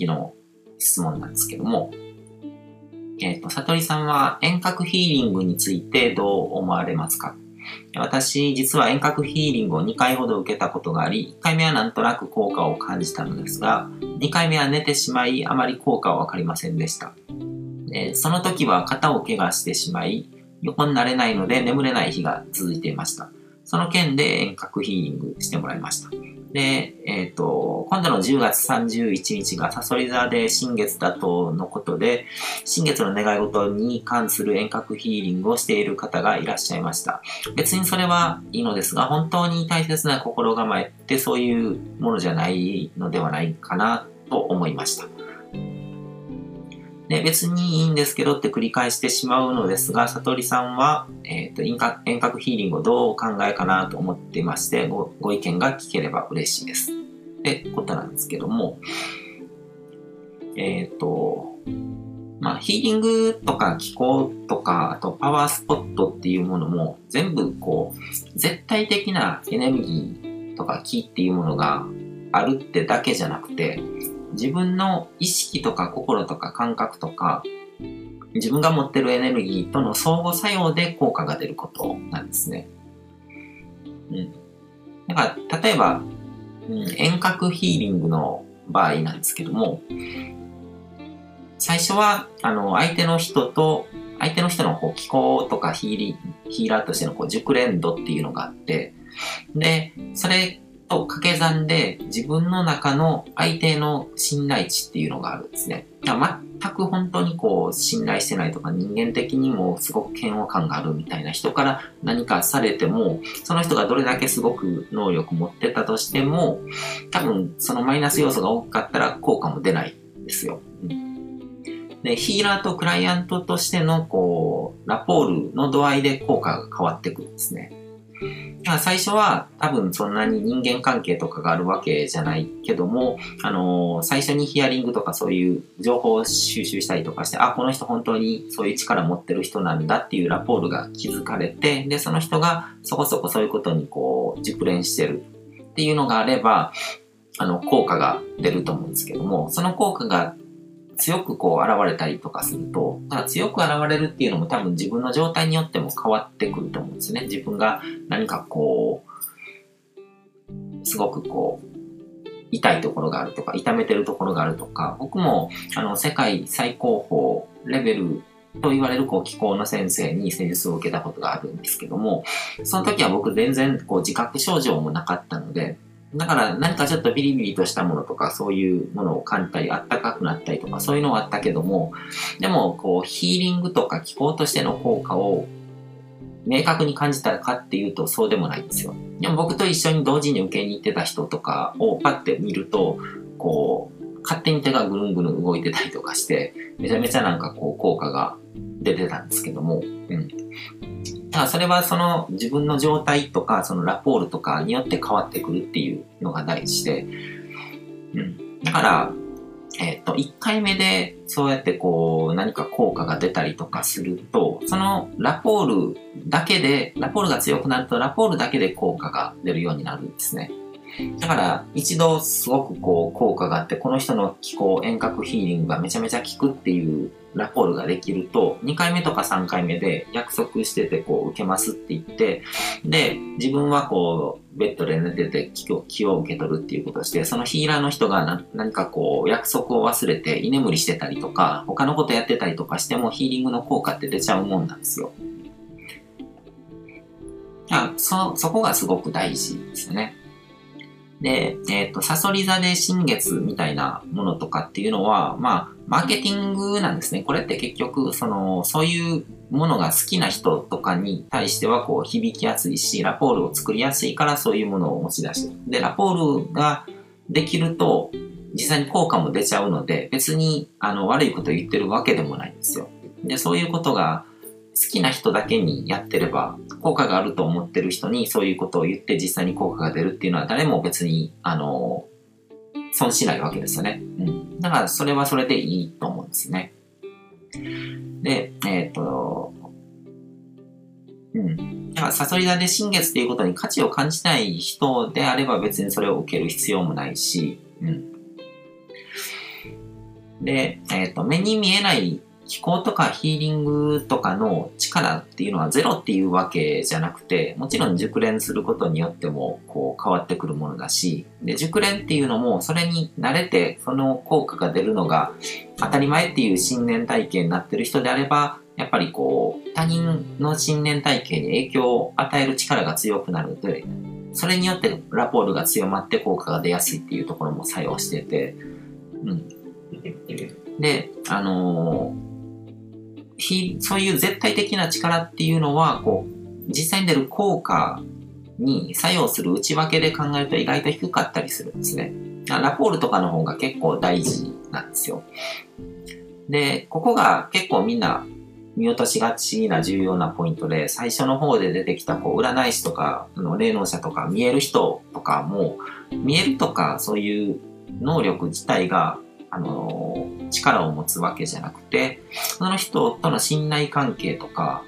次の質問なんですけども、えっ、ー、と、さとりさんは遠隔ヒーリングについてどう思われますか？私、実は遠隔ヒーリングを2回ほど受けたことがあり、1回目はなんとなく効果を感じたのですが、2回目は寝てしまい、あまり効果はわかりませんでした。その時は肩を怪我してしまい、横になれないので眠れない日が続いていました。その件で遠隔ヒーリングしてもらいました。で、えっ、ー、と、今度の10月31日がサソリ座で新月だとのことで、新月の願い事に関する遠隔ヒーリングをしている方がいらっしゃいました。別にそれはいいのですが、本当に大切な心構えってそういうものじゃないのではないかなと思いました。で、別にいいんですけどって繰り返してしまうのですが、悟りさんは、えっ、ー、と遠隔、ヒーリングをどうお考えかなと思っていましてご、ご意見が聞ければ嬉しいです。ってことなんですけども、えっ、ー、と、まあ、ヒーリングとか気候とか、あとパワースポットっていうものも全部こう、絶対的なエネルギーとか気っていうものがあるってだけじゃなくて、自分の意識とか心とか感覚とか、自分が持ってるエネルギーとの相互作用で効果が出ることなんですね。うん。だから、例えば、うん、遠隔ヒーリングの場合なんですけども、最初は、あの、相手の人と、相手の人のこう気候とかヒーリヒーラーとしてのこう熟練度っていうのがあって、で、それと掛け算で自分の中の相手の信頼値っていうのがあるんですね。全く本当にこう信頼してないとか人間的にもすごく嫌悪感があるみたいな人から何かされてもその人がどれだけすごく能力持ってたとしても多分そのマイナス要素が大きかったら効果も出ないんですよ。で、ヒーラーとクライアントとしてのこうラポールの度合いで効果が変わってくるんですね。まあ、最初は多分そんなに人間関係とかがあるわけじゃないけども、あのー、最初にヒアリングとかそういう情報を収集したりとかして、あ、この人本当にそういう力持ってる人なんだっていうラポールが気づかれて、で、その人がそこそこそういうことにこう、熟練してるっていうのがあれば、あの、効果が出ると思うんですけども、その効果が強くこう現れたりとかすると、ただ強く現れるっていうのも多分自分の状態によっても変わってくると思うんですね。自分が何かこう、すごくこう、痛いところがあるとか、痛めてるところがあるとか、僕もあの世界最高峰レベルと言われるこう気候の先生に施術を受けたことがあるんですけども、その時は僕全然こう自覚症状もなかったので、だから何かちょっとビリビリとしたものとかそういうものを感じたり、あったかくなったりとかそういうのはあったけども、でもこうヒーリングとか気候としての効果を明確に感じたかっていうとそうでもないんですよ。でも僕と一緒に同時に受けに行ってた人とかをパッて見ると、こう、勝手に手がぐるんぐるん動いてたりとかして、めちゃめちゃなんかこう効果が出てたんですけども、うん。あそれはその自分の状態とか、そのラポールとかによって変わってくるっていうのが大事で、うん。だから、えっ、ー、と、1回目でそうやってこう何か効果が出たりとかすると、そのラポールだけで、ラポールが強くなるとラポールだけで効果が出るようになるんですね。だから、一度すごくこう効果があって、この人の気候遠隔ヒーリングがめちゃめちゃ効くっていうラポールができると、2回目とか3回目で約束しててこう受けますって言って、で、自分はこう、ベッドで寝てて気を気を受け取るっていうことをして、そのヒーラーの人が何かこう、約束を忘れて居眠りしてたりとか、他のことやってたりとかしてもヒーリングの効果って出ちゃうもんなんですよ。そ、そこがすごく大事ですね。で、えっ、ー、と、サソリ座で新月みたいなものとかっていうのは、まあ、マーケティングなんですね。これって結局、その、そういうものが好きな人とかに対しては、こう、響きやすいし、ラポールを作りやすいからそういうものを持ち出して。で、ラポールができると、実際に効果も出ちゃうので、別に、あの、悪いこと言ってるわけでもないんですよ。で、そういうことが、好きな人だけにやってれば、効果があると思ってる人にそういうことを言って実際に効果が出るっていうのは誰も別に、あの、損しないわけですよね。うん。だからそれはそれでいいと思うんですね。で、えっ、と、うん。だから、サソリ座で新月っていうことに価値を感じない人であれば別にそれを受ける必要もないし、うん。で、えっ、と、目に見えない気候とかヒーリングとかの力っていうのはゼロっていうわけじゃなくて、もちろん熟練することによってもこう変わってくるものだし、で、熟練っていうのもそれに慣れてその効果が出るのが当たり前っていう信念体系になってる人であれば、やっぱりこう他人の信念体系に影響を与える力が強くなるので、それによってラポールが強まって効果が出やすいっていうところも作用してて、うん。で、あのーそういう絶対的な力っていうのは、こう、実際に出る効果に作用する内訳で考えると意外と低かったりするんですね。ラポールとかの方が結構大事なんですよ。で、ここが結構みんな見落としがちな重要なポイントで、最初の方で出てきたこう占い師とか、あの霊能者とか見える人とかも、見えるとかそういう能力自体があの、力を持つわけじゃなくて、その人との信頼関係とか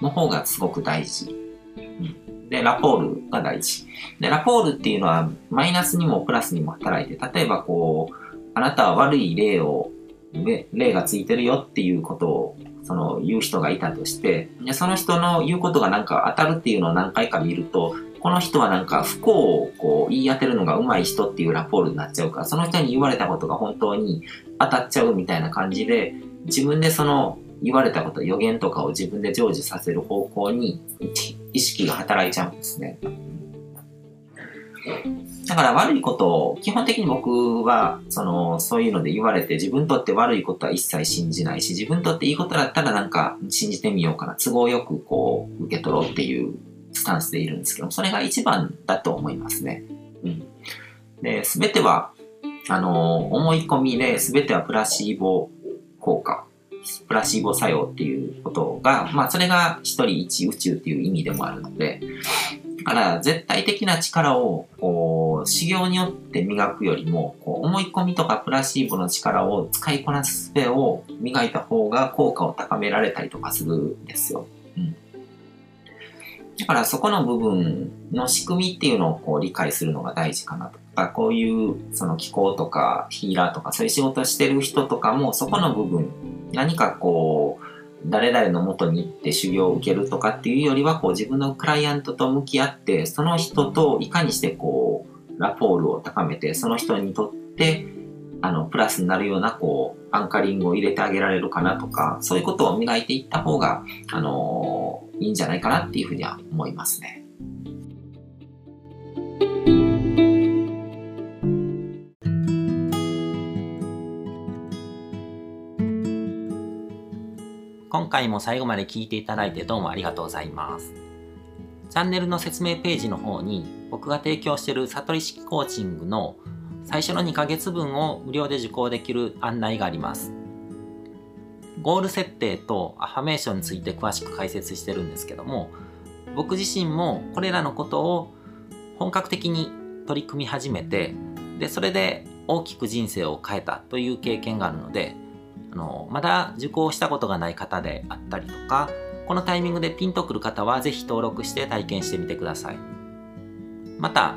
の方がすごく大事。うんで、ラポールが大事。で、ラポールっていうのはマイナスにもプラスにも働いて、例えばこう、あなたは悪い例を、例がついてるよっていうことをその言う人がいたとして、でその人の言うことがなんか当たるっていうのを何回か見ると、この人はなんか不幸をこう言い当てるのが上手い人っていうラポールになっちゃうから、その人に言われたことが本当に当たっちゃうみたいな感じで、自分でその言われたこと、予言とかを自分で成就させる方向に意識が働いちゃうんですね。だから悪いことを、基本的に僕は、その、そういうので言われて、自分にとって悪いことは一切信じないし、自分にとっていいことだったらなんか信じてみようかな、都合よくこう、受け取ろうっていうスタンスでいるんですけど、それが一番だと思いますね。うん。で、すべては、あの、思い込みで、すべてはプラシーボ効果、プラシーボ作用っていうことが、まあ、それが一人一宇宙っていう意味でもあるので、だから絶対的な力をこう修行によって磨くよりもこう思い込みとかプラシーボの力を使いこなす術を磨いた方が効果を高められたりとかするんですよ。だからそこの部分の仕組みっていうのをこう理解するのが大事かなと。かこういうその気候とかヒーラーとかそういう仕事してる人とかもそこの部分何かこう誰々の元に行って修行を受けるとかっていうよりはこう自分のクライアントと向き合ってその人といかにしてこうラポールを高めてその人にとってあのプラスになるようなこうアンカリングを入れてあげられるかなとかそういうことを磨いていった方があのいいんじゃないかなっていうふうには思いますね。今回も最後まで聞いていただいてどうもありがとうございます。チャンネルの説明ページの方に僕が提供している悟り式コーチングの最初の2ヶ月分を無料で受講できる案内があります。ゴール設定とアファメーションについて詳しく解説してるんですけども、僕自身もこれらのことを本格的に取り組み始めて、で、それで大きく人生を変えたという経験があるので、あの、まだ受講したことがない方であったりとか、このタイミングでピンとくる方はぜひ登録して体験してみてください。また、